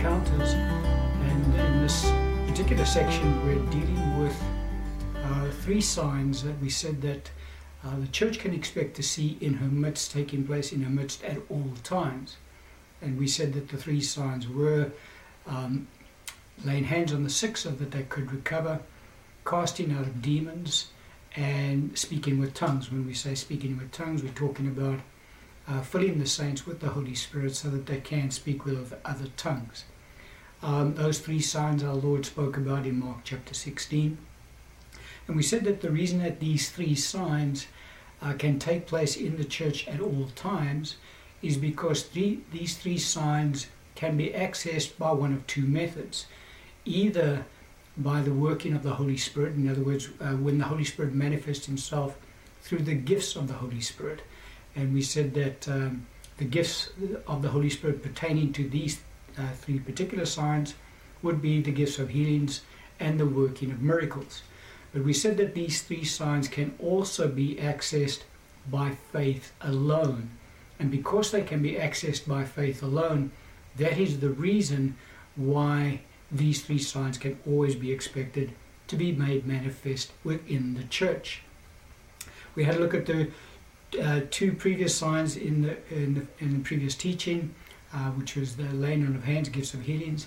encounters. And in this particular section, we're dealing with uh, three signs that we said that uh, the church can expect to see in her midst, taking place in her midst at all times. And we said that the three signs were um, laying hands on the sick so that they could recover, casting out of demons, and speaking with tongues. When we say speaking with tongues, we're talking about uh, filling the saints with the Holy Spirit so that they can speak with other tongues. Um, those three signs our Lord spoke about in Mark chapter 16. And we said that the reason that these three signs uh, can take place in the church at all times is because three, these three signs can be accessed by one of two methods. Either by the working of the Holy Spirit, in other words, uh, when the Holy Spirit manifests Himself through the gifts of the Holy Spirit. And we said that um, the gifts of the Holy Spirit pertaining to these uh, three particular signs would be the gifts of healings and the working of miracles. But we said that these three signs can also be accessed by faith alone. And because they can be accessed by faith alone, that is the reason why these three signs can always be expected to be made manifest within the church. We had a look at the uh, two previous signs in the, in the, in the previous teaching, uh, which was the laying on of hands, gifts of healings,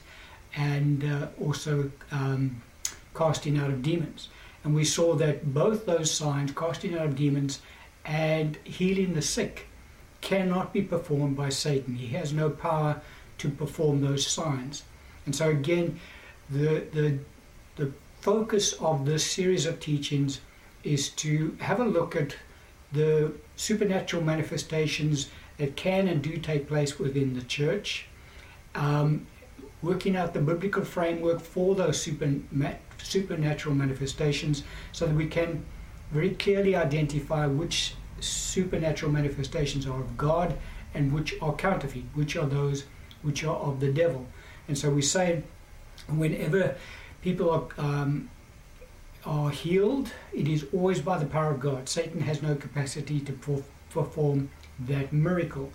and uh, also um, casting out of demons. And we saw that both those signs, casting out of demons and healing the sick, cannot be performed by Satan. He has no power to perform those signs. And so again, the the the focus of this series of teachings is to have a look at the supernatural manifestations that can and do take place within the church, um, working out the biblical framework for those super, supernatural manifestations so that we can very clearly identify which supernatural manifestations are of God and which are counterfeit, which are those which are of the devil. And so we say whenever people are, um, are healed, it is always by the power of God. Satan has no capacity to perform that miracle.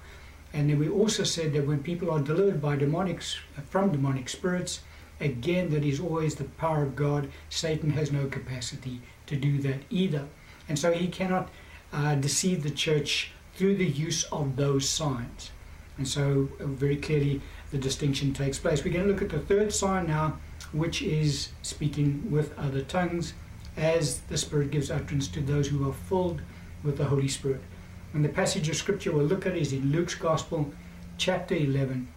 And then we also said that when people are delivered by demonic, from demonic spirits, again, that is always the power of God. Satan has no capacity to do that either. And so he cannot uh, deceive the church through the use of those signs. And so, uh, very clearly, the distinction takes place. We're going to look at the third sign now, which is speaking with other tongues as the Spirit gives utterance to those who are filled with the Holy Spirit. And the passage of Scripture we'll look at is in Luke's Gospel, chapter 11,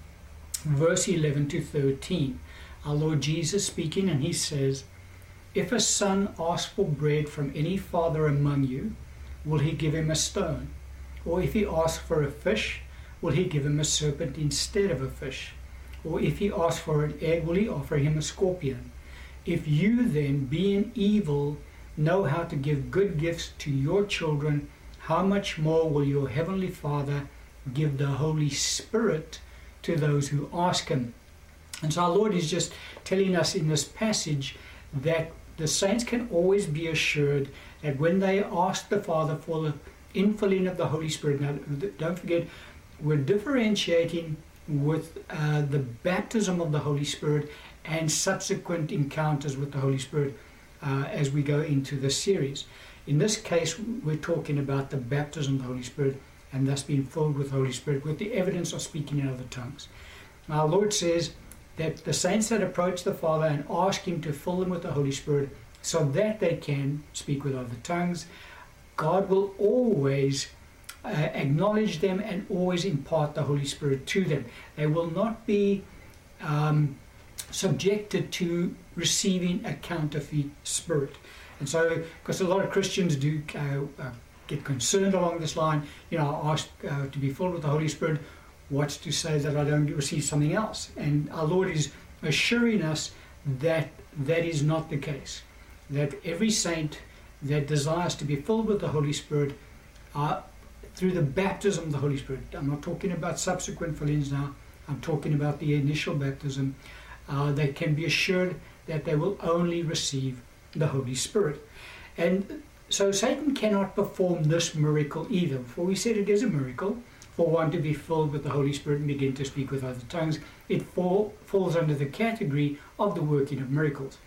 verse 11 to 13. Our Lord Jesus speaking, and he says, If a son asks for bread from any father among you, will he give him a stone? Or if he asks for a fish, will he give him a serpent instead of a fish? Or if he asks for an egg, eh, will he offer him a scorpion? If you then, being evil, know how to give good gifts to your children, how much more will your heavenly Father give the Holy Spirit to those who ask him? And so our Lord is just telling us in this passage that the saints can always be assured that when they ask the Father for the infilling of the Holy Spirit, now don't forget, we're differentiating with uh, the baptism of the Holy Spirit and subsequent encounters with the Holy Spirit uh, as we go into this series. In this case, we're talking about the baptism of the Holy Spirit and thus being filled with the Holy Spirit with the evidence of speaking in other tongues. Our Lord says that the saints that approach the Father and ask Him to fill them with the Holy Spirit so that they can speak with other tongues, God will always uh, acknowledge them and always impart the Holy Spirit to them. They will not be um, subjected to receiving a counterfeit spirit. And so, because a lot of Christians do uh, uh, get concerned along this line, you know, ask uh, to be filled with the Holy Spirit, what's to say that I don't receive something else? And our Lord is assuring us that that is not the case. That every saint that desires to be filled with the Holy Spirit are through the baptism of the Holy Spirit. I'm not talking about subsequent fillings now. I'm talking about the initial baptism. Uh, they can be assured that they will only receive the Holy Spirit. And so Satan cannot perform this miracle either. For we said it is a miracle. for one to be filled with the Holy Spirit and begin to speak with other tongues. It fall, falls under the category of the working of miracles.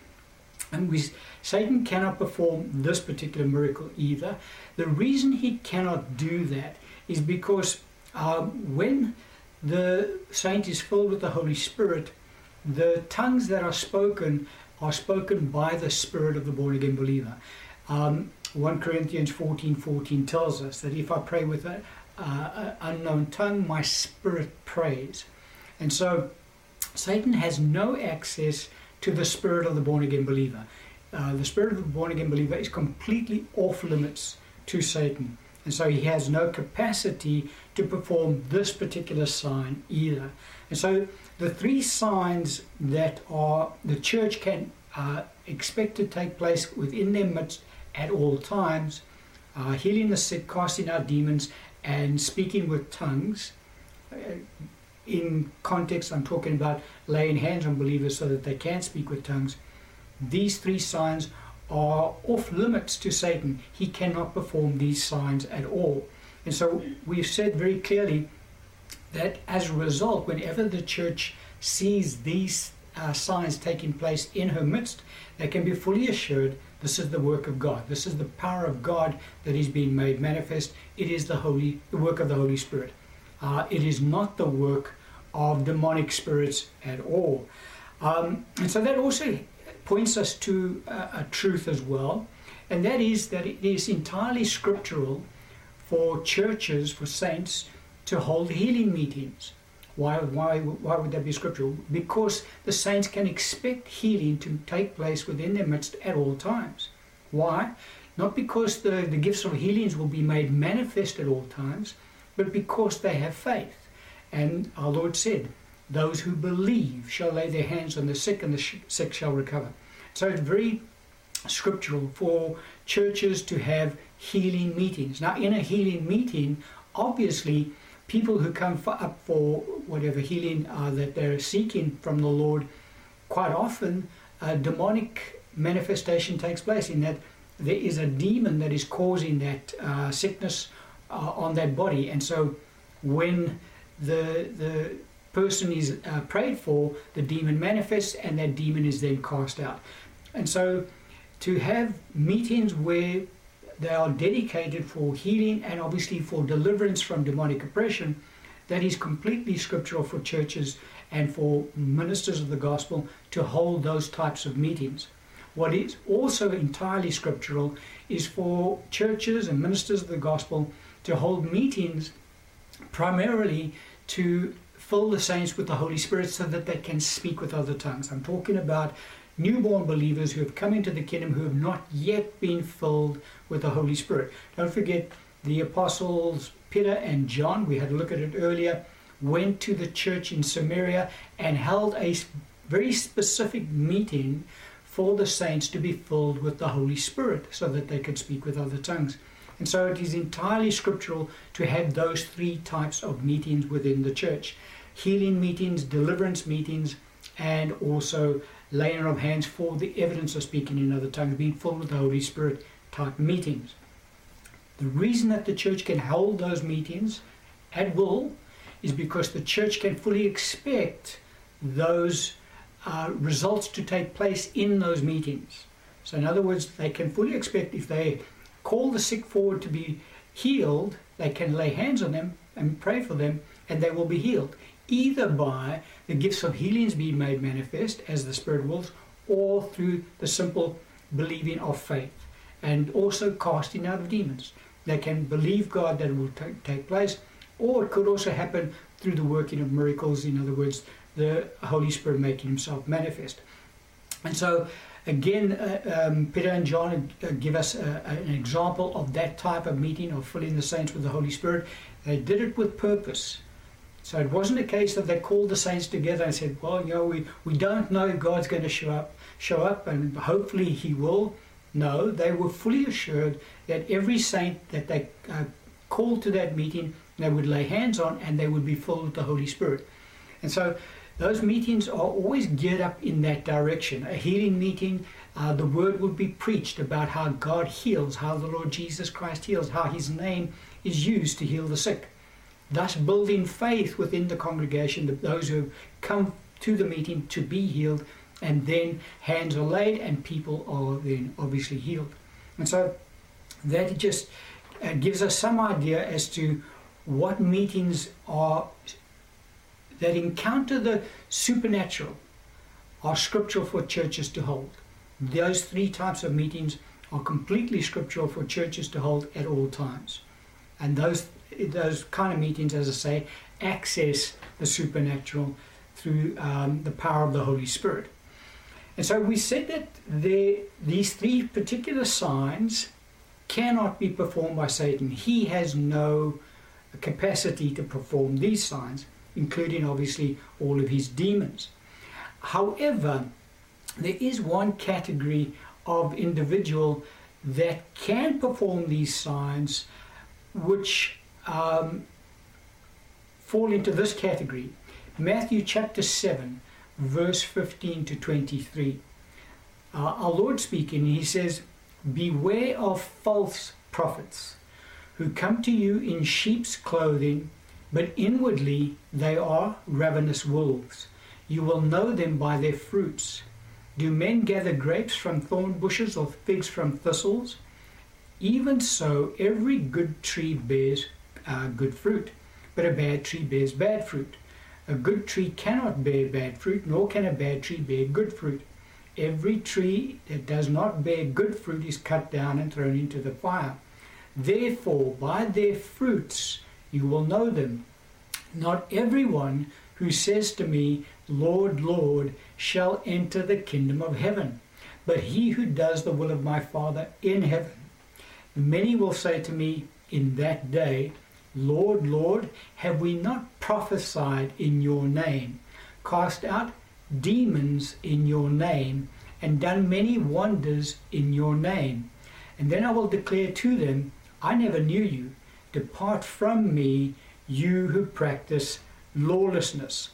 And we, Satan cannot perform this particular miracle either. The reason he cannot do that is because um, when the saint is filled with the Holy Spirit, the tongues that are spoken are spoken by the Spirit of the born again believer. Um, 1 Corinthians 14 14 tells us that if I pray with an unknown tongue, my spirit prays. And so Satan has no access to the spirit of the born again believer. Uh, the spirit of the born again believer is completely off limits to Satan. And so he has no capacity to perform this particular sign either. And so the three signs that are the church can uh, expect to take place within their midst at all times uh, healing the sick, casting out demons, and speaking with tongues. In context, I'm talking about laying hands on believers so that they can speak with tongues. These three signs are off limits to Satan. He cannot perform these signs at all. And so we've said very clearly that as a result, whenever the church sees these uh, signs taking place in her midst, they can be fully assured this is the work of God. This is the power of God that is being made manifest. It is the holy, the work of the Holy Spirit. Uh, it is not the work of demonic spirits at all. Um, and so that also points us to a, a truth as well, and that is that it is entirely scriptural for churches, for saints, to hold healing meetings. Why, why, why would that be scriptural? Because the saints can expect healing to take place within their midst at all times. Why? Not because the, the gifts of healings will be made manifest at all times, but because they have faith. And our Lord said, Those who believe shall lay their hands on the sick, and the sick shall recover. So it's very scriptural for churches to have healing meetings. Now, in a healing meeting, obviously, people who come for, up for whatever healing uh, that they're seeking from the Lord, quite often a demonic manifestation takes place in that there is a demon that is causing that uh, sickness uh, on that body. And so when the, the person is uh, prayed for, the demon manifests and that demon is then cast out. And so to have meetings where they are dedicated for healing and obviously for deliverance from demonic oppression. That is completely scriptural for churches and for ministers of the gospel to hold those types of meetings. What is also entirely scriptural is for churches and ministers of the gospel to hold meetings primarily to fill the saints with the Holy Spirit so that they can speak with other tongues. I'm talking about newborn believers who have come into the kingdom who have not yet been filled with the Holy Spirit. Don't forget the apostles Peter and John, we had a look at it earlier, went to the church in Samaria and held a very specific meeting for the saints to be filled with the Holy Spirit so that they could speak with other tongues. And so it is entirely scriptural to have those three types of meetings within the church healing meetings, deliverance meetings, and also laying of hands for the evidence of speaking in other tongues, being filled with the Holy Spirit type meetings. The reason that the church can hold those meetings at will is because the church can fully expect those uh, results to take place in those meetings. So, in other words, they can fully expect if they call the sick forward to be healed, they can lay hands on them and pray for them, and they will be healed either by the gifts of healings being made manifest as the Spirit wills, or through the simple believing of faith, and also casting out of demons. They can believe God that it will t- take place, or it could also happen through the working of miracles, in other words, the Holy Spirit making Himself manifest. And so, again, uh, um, Peter and John uh, give us uh, an example of that type of meeting of filling the saints with the Holy Spirit. They did it with purpose. So it wasn't a case that they called the saints together and said, well, you know, we, we don't know if God's going to show up, show up and hopefully he will. No, they were fully assured that every saint that they uh, called to that meeting, they would lay hands on and they would be filled with the Holy Spirit. And so those meetings are always geared up in that direction. A healing meeting, uh, the word would be preached about how God heals, how the Lord Jesus Christ heals, how his name is used to heal the sick. thus building faith within the congregation, those who come to the meeting to be healed, and then hands are laid and people are then obviously healed. And so that just uh, gives us some idea as to what meetings are that encounter the supernatural are scriptural for churches to hold. Those three types of meetings are completely scriptural for churches to hold at all times. And those those kind of meetings, as I say, access the supernatural through um, the power of the Holy Spirit. And so we said that there, these three particular signs cannot be performed by Satan. He has no capacity to perform these signs, including obviously all of his demons. However, there is one category of individual that can perform these signs which um, fall into this category. Matthew chapter 7, verse 15 to 23. Uh, our Lord speaking, he says, Beware of false prophets who come to you in sheep's clothing, but inwardly they are ravenous wolves. You will know them by their fruits. Do men gather grapes from thorn bushes or figs from thistles? Even so, every good tree bears uh, good fruit, but a bad tree bears bad fruit. A good tree cannot bear bad fruit, nor can a bad tree bear good fruit. Every tree that does not bear good fruit is cut down and thrown into the fire. Therefore, by their fruits you will know them. Not everyone who says to me, Lord, Lord, shall enter the kingdom of heaven, but he who does the will of my Father in heaven. Many will say to me in that day, Lord, Lord, have we not prophesied in your name, cast out demons in your name, and done many wonders in your name? And then I will declare to them, I never knew you. Depart from me, you who practice lawlessness.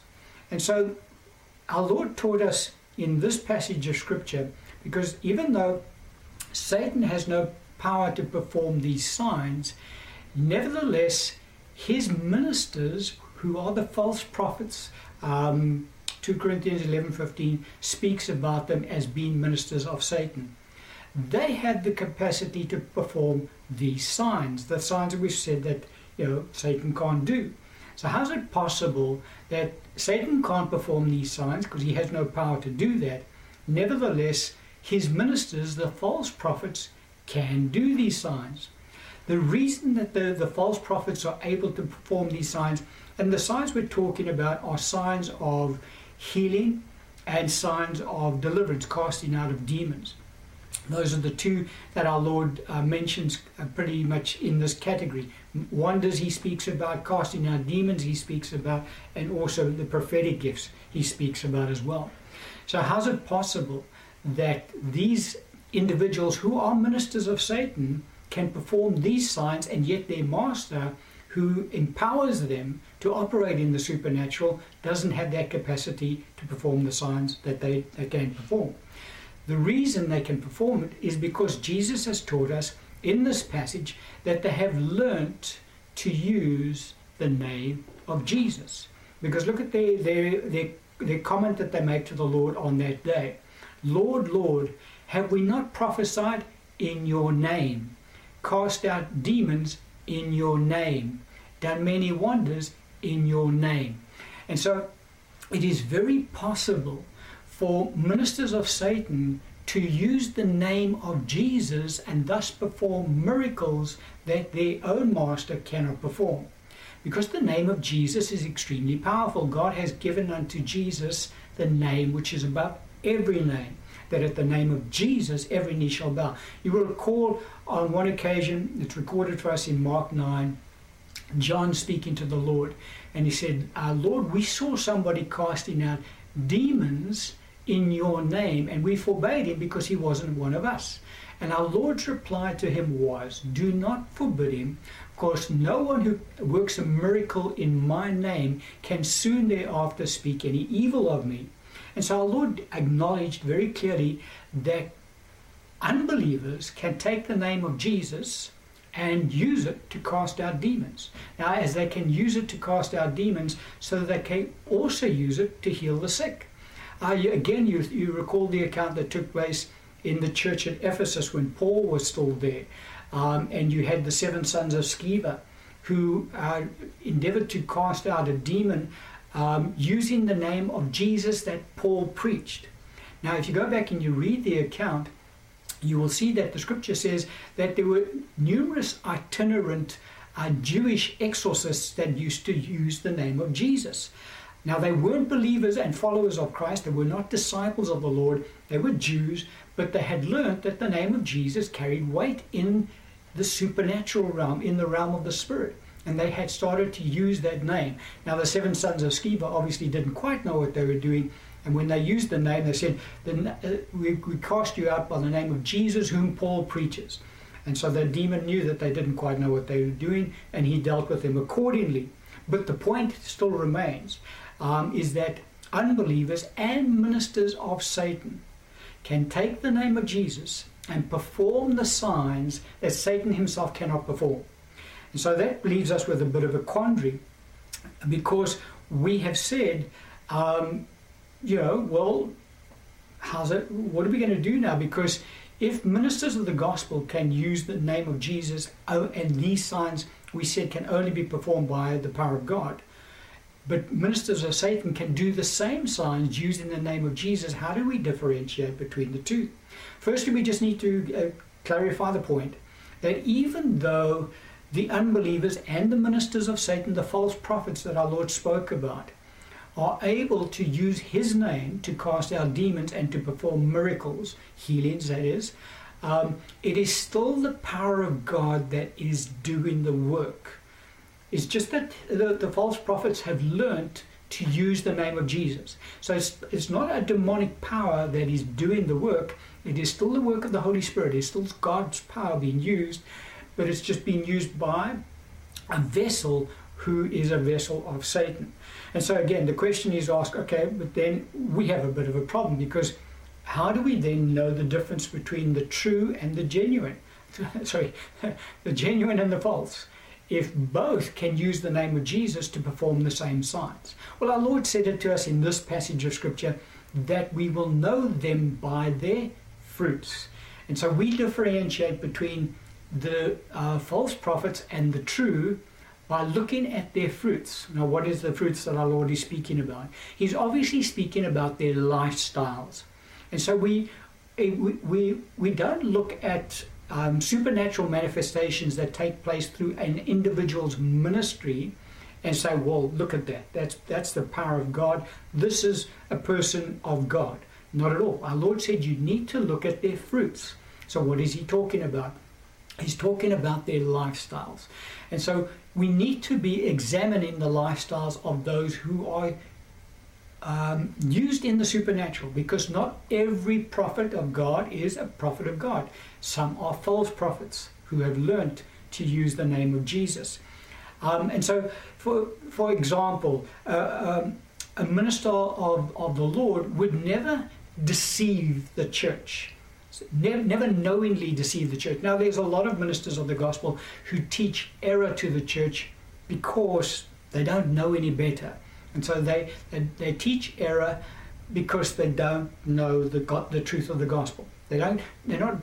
And so our Lord taught us in this passage of Scripture, because even though Satan has no power to perform these signs, nevertheless, his ministers, who are the false prophets, um, 2 Corinthians 11:15 speaks about them as being ministers of Satan. They had the capacity to perform these signs, the signs that we've said that you know Satan can't do. So how is it possible that Satan can't perform these signs because he has no power to do that? Nevertheless, his ministers, the false prophets, can do these signs. The reason that the, the false prophets are able to perform these signs, and the signs we're talking about are signs of healing and signs of deliverance, casting out of demons. Those are the two that our Lord uh, mentions uh, pretty much in this category. Wonders he speaks about, casting out demons he speaks about, and also the prophetic gifts he speaks about as well. So, how's it possible that these individuals who are ministers of Satan can perform these signs and yet their master, who empowers them to operate in the supernatural, doesn't have that capacity to perform the signs that they, they can perform? The reason they can perform it is because Jesus has taught us in this passage that they have learnt to use the name of Jesus. Because look at their, their, their, their comment that they make to the Lord on that day Lord, Lord, have we not prophesied in your name, cast out demons in your name, done many wonders in your name? And so it is very possible for ministers of Satan to use the name of Jesus and thus perform miracles that their own master cannot perform. Because the name of Jesus is extremely powerful. God has given unto Jesus the name which is above every name, that at the name of Jesus every knee shall bow. You will recall on one occasion, it's recorded for us in Mark 9, John speaking to the Lord, and he said, uh, Lord, we saw somebody casting out demons in your name. And we forbade him because he wasn't one of us. And our Lord's reply to him was, Do not forbid him, because no one who works a miracle in my name can soon thereafter speak any evil of me. And so our Lord acknowledged very clearly that unbelievers can take the name of Jesus, and use it to cast out demons. Now, as they can use it to cast out demons, so they can also use it to heal the sick. You, again, you, you recall the account that took place in the church at Ephesus when Paul was still there, um, and you had the seven sons of Sceva who uh, endeavored to cast out a demon um, using the name of Jesus that Paul preached. Now, if you go back and you read the account, you will see that the scripture says that there were numerous itinerant uh, Jewish exorcists that used to use the name of Jesus. Now, they weren't believers and followers of Christ, they were not disciples of the Lord, they were Jews, but they had learned that the name of Jesus carried weight in the supernatural realm, in the realm of the Spirit. And they had started to use that name. Now, the seven sons of Sceva obviously didn't quite know what they were doing, and when they used the name, they said, uh, we, we cast you out by the name of Jesus, whom Paul preaches. And so the demon knew that they didn't quite know what they were doing, and he dealt with them accordingly. But the point still remains um, is that unbelievers and ministers of Satan can take the name of Jesus and perform the signs that Satan himself cannot perform. And so that leaves us with a bit of a quandary because we have said um, you know, well, how's it? What are we going to do now? Because if ministers of the gospel can use the name of Jesus, oh, and these signs we said can only be performed by the power of God, but ministers of Satan can do the same signs using the name of Jesus. How do we differentiate between the two? Firstly, we just need to uh, clarify the point that even though the unbelievers and the ministers of Satan, the false prophets that our Lord spoke about, are able to use his name to cast out demons and to perform miracles, healings, that is, um, it is still the power of God that is doing the work. It's just that the, the false prophets have learnt to use the name of Jesus. So it's, it's not a demonic power that is doing the work, it is still the work of the Holy Spirit, it's still God's power being used, but it's just being used by a vessel who is a vessel of Satan. And so again, the question is asked, okay, but then we have a bit of a problem because how do we then know the difference between the true and the genuine? Sorry, the genuine and the false. If both can use the name of Jesus to perform the same signs. Well, our Lord said it to us in this passage of Scripture that we will know them by their fruits. And so we differentiate between the uh, false prophets and the true by looking at their fruits. Now, what is the fruits that our Lord is speaking about? He's obviously speaking about their lifestyles. And so we, eh, we, we, we don't look at um, supernatural manifestations that take place through an individual's ministry and say, well, look at that. That's, that's the power of God. This is a person of God. Not at all. Our Lord said you need to look at their fruits. So, what is He talking about? He's talking about their lifestyles. And so we need to be examining the lifestyles of those who are um, used in the supernatural because not every prophet of God is a prophet of God. Some are false prophets who have learnt to use the name of Jesus. Um, and so, for, for example, uh, um, a minister of, of the Lord would never deceive the church never, never knowingly deceive the church. Now, there's a lot of ministers of the gospel who teach error to the church because they don't know any better. And so they, they, they teach error because they don't know the, the truth of the gospel. They don't, they're not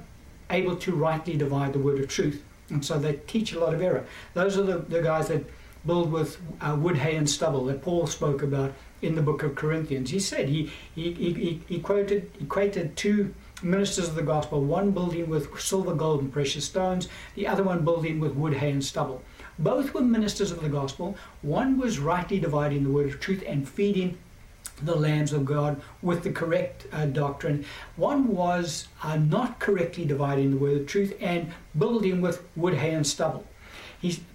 able to rightly divide the word of truth. And so they teach a lot of error. Those are the, the guys that build with uh, wood, hay, and stubble that Paul spoke about in the book of Corinthians. He said, he, he, he, he quoted, equated two ministers of the gospel, one building with silver, gold, and precious stones, the other one building with wood, hay, and stubble. Both were ministers of the gospel. One was rightly dividing the word of truth and feeding the lambs of God with the correct uh, doctrine. One was uh, not correctly dividing the word of truth and building with wood, hay, and stubble.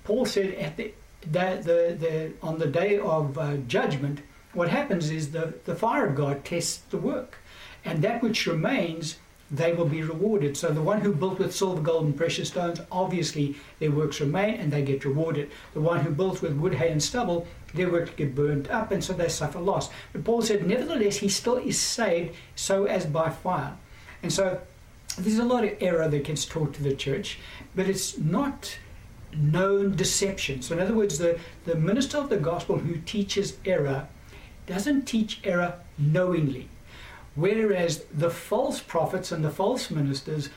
Paul said at the, the, the, the on the day of uh, judgment, what happens is the, the fire of God tests the work and that which remains they will be rewarded. So the one who built with silver, gold, and precious stones, obviously their works remain and they get rewarded. The one who built with wood, hay, and stubble, their works get burned up and so they suffer loss. But Paul said, nevertheless, he still is saved so as by fire. And so there's a lot of error that gets taught to the church, but it's not known deception. So, in other words, the, the minister of the gospel who teaches error doesn't teach error knowingly. Whereas the false prophets and the false ministers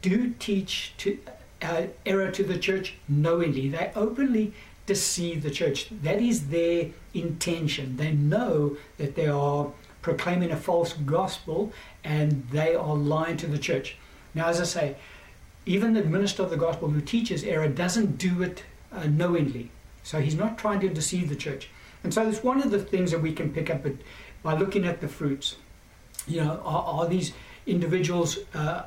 do teach to, uh, error to the church knowingly. They openly deceive the church. That is their intention. They know that they are proclaiming a false gospel and they are lying to the church. Now, as I say, even the minister of the gospel who teaches error doesn't do it uh, knowingly. So he's not trying to deceive the church. And so it's one of the things that we can pick up by looking at the fruits. You know, are, are these individuals uh,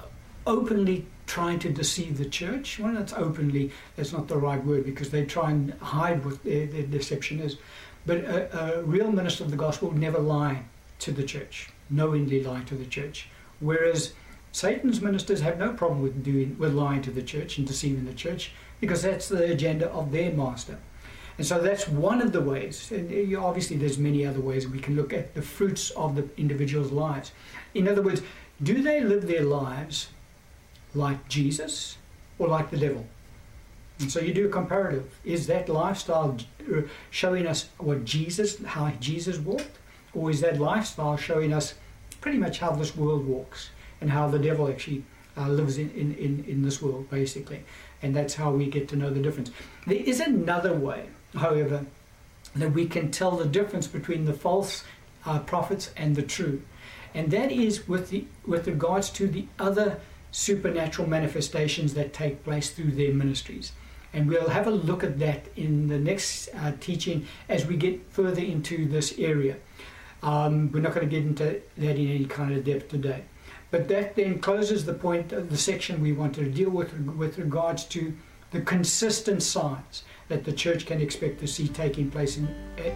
openly trying to deceive the church? Well, that's openly, that's not the right word because they try and hide what their, their deception is. But a, a, real minister of the gospel never lie to the church, knowingly lie to the church. Whereas Satan's ministers have no problem with doing with lying to the church and deceiving the church because that's the agenda of their master. And so that's one of the ways. And obviously, there's many other ways we can look at the fruits of the individual's lives. In other words, do they live their lives like Jesus or like the devil? And so you do a comparative. Is that lifestyle showing us what Jesus, how Jesus walked? Or is that lifestyle showing us pretty much how this world walks and how the devil actually uh, lives in, in, in, in this world, basically? And that's how we get to know the difference. There is another way however, that we can tell the difference between the false uh, prophets and the true. And that is with, the, with regards to the other supernatural manifestations that take place through their ministries. And we'll have a look at that in the next uh, teaching as we get further into this area. Um, we're not going to get into that in any kind of depth today. But that then closes the point of the section we wanted to deal with with regards to the consistent signs that the church can expect to see taking place in,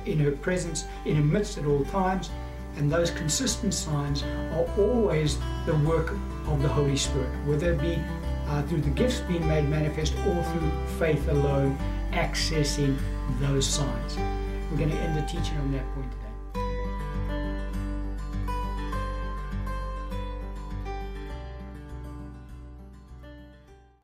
in her presence, in her midst at all times. And those consistent signs are always the work of the Holy Spirit, whether it be uh, through the gifts being made manifest or through faith alone, accessing those signs. We're going to end the teaching on that point today.